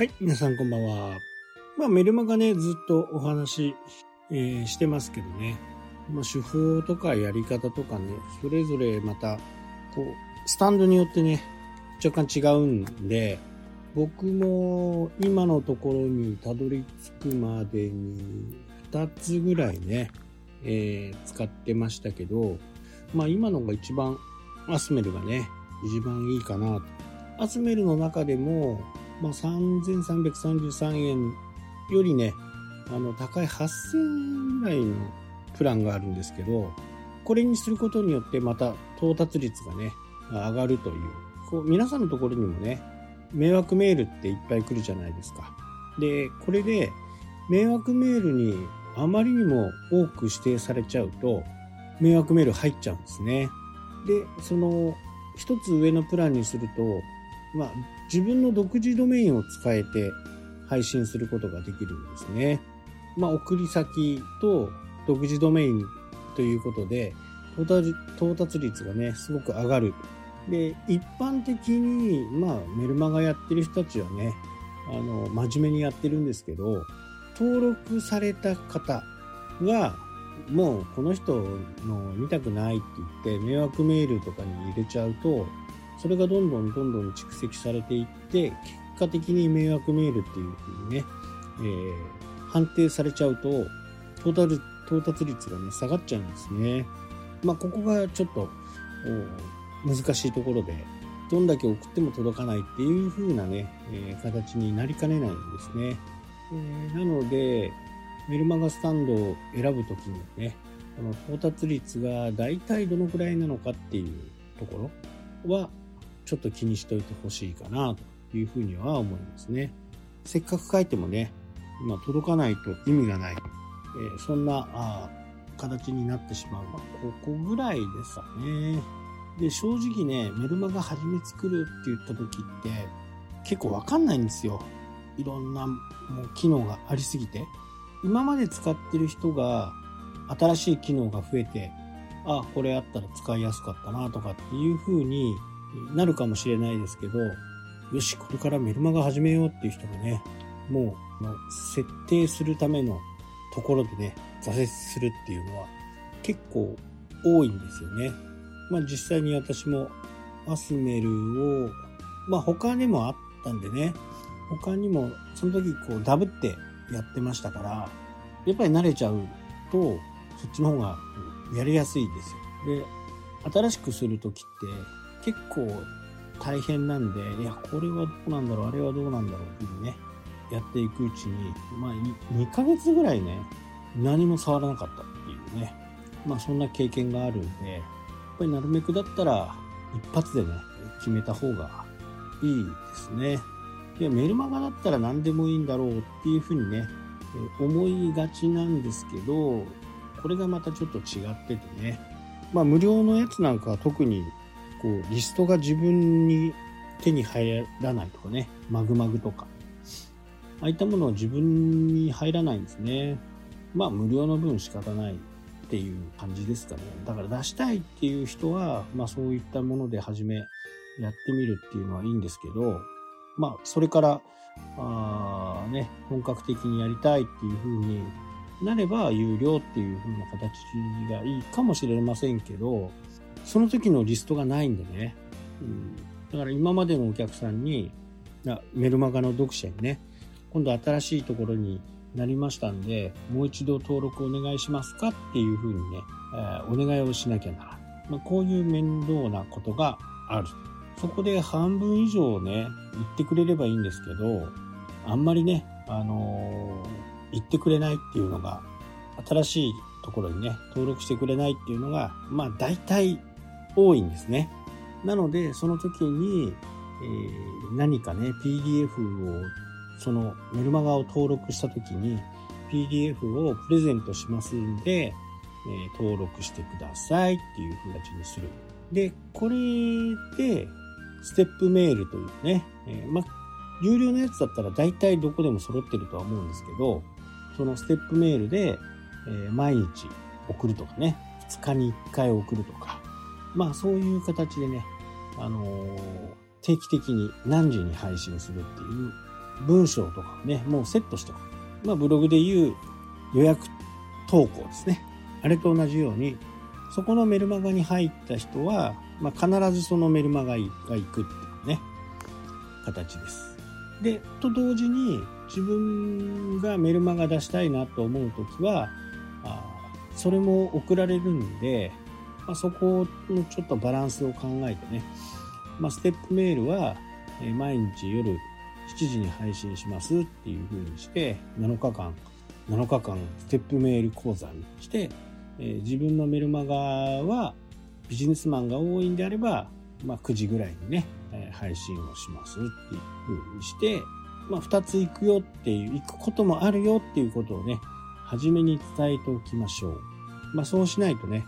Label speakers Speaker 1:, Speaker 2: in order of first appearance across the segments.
Speaker 1: はい、皆さんこんばんは。まあ、メルマガね、ずっとお話、えーしてますけどね。まあ、手法とかやり方とかね、それぞれまた、こう、スタンドによってね、若干違うんで、僕も今のところにたどり着くまでに2つぐらいね、えー使ってましたけど、まあ今のが一番アスメルがね、一番いいかなと。アスメルの中でも、まあ3333円よりね、あの高い8000円ぐらいのプランがあるんですけど、これにすることによってまた到達率がね、上がるという。こう皆さんのところにもね、迷惑メールっていっぱい来るじゃないですか。で、これで迷惑メールにあまりにも多く指定されちゃうと、迷惑メール入っちゃうんですね。で、その一つ上のプランにすると、まあ自分の独自ドメインを使えて配信することができるんですね。まあ送り先と独自ドメインということで、到達率がね、すごく上がる。で、一般的に、まあ、メルマガやってる人たちはね、あの、真面目にやってるんですけど、登録された方が、もうこの人の見たくないって言って、迷惑メールとかに入れちゃうと、それがどんどんどんどん蓄積されていって、結果的に迷惑メールっていうふうにね、えー判定されちゃうと、トータル、到達率がね、下がっちゃうんですね。まあ、ここがちょっと、難しいところで、どんだけ送っても届かないっていう風なね、えー形になりかねないんですね。えーなので、メルマガスタンドを選ぶときにね、この到達率が大体どのくらいなのかっていうところは、ちょっと気にしておいてほしいかなというふうには思いますね。せっかく書いてもね、まあ、届かないと意味がない。えーそんなあ形になってしまう。まあ、ここぐらいですかね。で、正直ね、メルマガ初め作るって言った時って、結構わかんないんですよ。いろんなもう機能がありすぎて。今まで使ってる人が新しい機能が増えて、あ、これあったら使いやすかったなとかっていう風になるかもしれないですけど、よし、これからメルマガ始めようっていう人がね、もう、もう設定するためのところでね、挫折するっていうのは結構多いんですよね。まあ実際に私もアスメルを、まあ他にもあったんでね、他にもその時こうダブってやってましたから、やっぱり慣れちゃうと、そっちの方がやりやすいですよ。で、新しくする時って結構大変なんで、いや、これはどうなんだろう、あれはどうなんだろうっていうね、やっていくうちに、まあ、2ヶ月ぐらいね、何も触らなかったっていうね、まあ、そんな経験があるんで、やっぱりなるべくだったら、一発でね、決めた方がいいですね。で、メルマガだったら何でもいいんだろうっていうふうにね、思いがちなんですけど、これがまたちょっと違っててね、まあ、無料のやつなんかは特に、こう、リストが自分に手に入らないとかね、マグマグとか、ああいったものは自分に入らないんですね。まあ無料の分仕方ないっていう感じですかね。だから出したいっていう人は、まあそういったもので始めやってみるっていうのはいいんですけど、まあそれから、あーね、本格的にやりたいっていう風になれば有料っていう風な形がいいかもしれませんけど、その時のリストがないんでね。うん、だから今までのお客さんに、メルマガの読者にね、今度新しいところになりましたんで、もう一度登録お願いしますかっていうふうにね、えーお願いをしなきゃならない。まあ、こういう面倒なことがある。そこで半分以上ね、言ってくれればいいんですけど、あんまりね、あのー言ってくれないっていうのが、新しいところにね、登録してくれないっていうのが、まあ大体多いんですね。なので、その時に、えー何かね、PDF をそのメルマガを登録した時に PDF をプレゼントしますんで、え登録してくださいっていう形にする。で、これで、ステップメールというね、えま、有料のやつだったら大体どこでも揃ってるとは思うんですけど、そのステップメールで、え毎日送るとかね、2日に1回送るとか、まあそういう形でね、あのー定期的に何時に配信するっていう文章とかね、もうセットしておく。まあ、ブログで言う予約投稿ですね。あれと同じように、そこのメルマガに入った人は、まあ、必ずそのメルマガが行くっていうね、形です。で、と同時に、自分がメルマガ出したいなと思うときは、あそれも送られるんで、まあ、そこのちょっとバランスを考えてね、まあ、ステップメールは、毎日夜7時に配信しますっていう風にして、7日間、7日間ステップメール講座にして、え自分のメルマガはビジネスマンが多いんであれば、まあ、9時ぐらいにね、配信をしますっていう風にして、まあ、2つ行くよっていう、行くこともあるよっていうことをね、初めに伝えておきましょう。まあ、そうしないとね、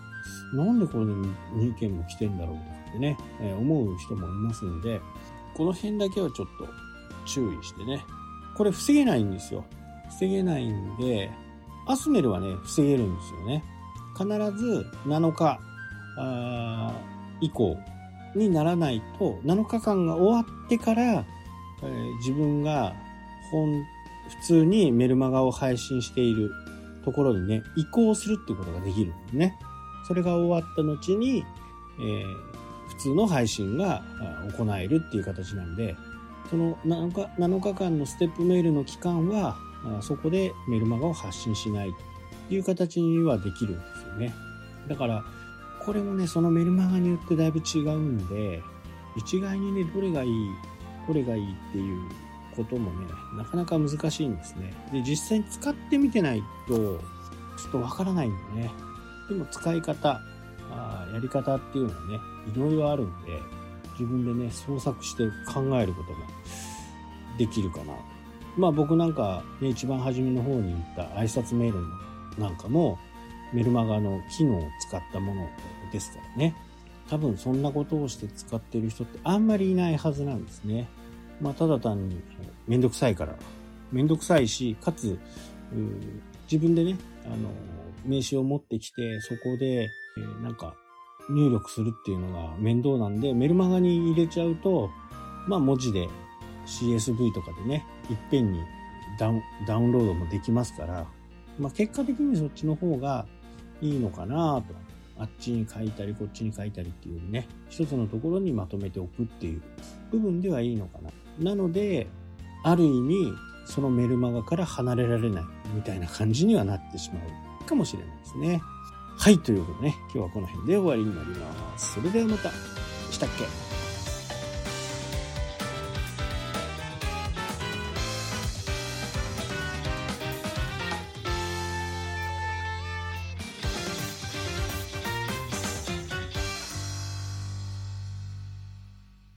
Speaker 1: なんでこれに意見も来てんだろうってね、え思う人もいますんで、この辺だけはちょっと注意してね。これ防げないんですよ。防げないんで、アスメルはね、防げるんですよね。必ず7日以降にならないと、7日間が終わってから、えー、自分が本、普通にメルマガを配信しているところにね、移行するってことができるんですね。それが終わった後に、えー、普通の配信が行えるっていう形なんで、その7日 ,7 日間のステップメールの期間は、そこでメルマガを発信しないという形にはできるんですよね。だから、これもね、そのメルマガによってだいぶ違うんで、一概にね、どれがいい、どれがいいっていうこともね、なかなか難しいんですね。で、実際に使ってみてないと、ちょっとわからないんでね。でも使い方、あやり方っていうのはね、いろいろあるんで、自分でね、創作して考えることもできるかな。まあ僕なんか、ね、一番初めの方に言った挨拶メールなんかも、メルマガの機能を使ったものですからね。多分そんなことをして使ってる人ってあんまりいないはずなんですね。まあただ単にめんどくさいから。めんどくさいし、かつ、自分でね、あの、名刺を持ってきて、そこで、えー、なんか、入力するっていうのが面倒なんで、メルマガに入れちゃうと、まあ文字で CSV とかでね、いっぺんにダウンダウンロードもできますから、まあ結果的にそっちの方がいいのかなと。あっちに書いたり、こっちに書いたりっていうね、一つのところにまとめておくっていう部分ではいいのかな。なので、ある意味、そのメルマガから離れられないみたいな感じにはなってしまうかもしれないですね。はい、ということでね、今日はこの辺で終わりになります。それではまた。したっけ？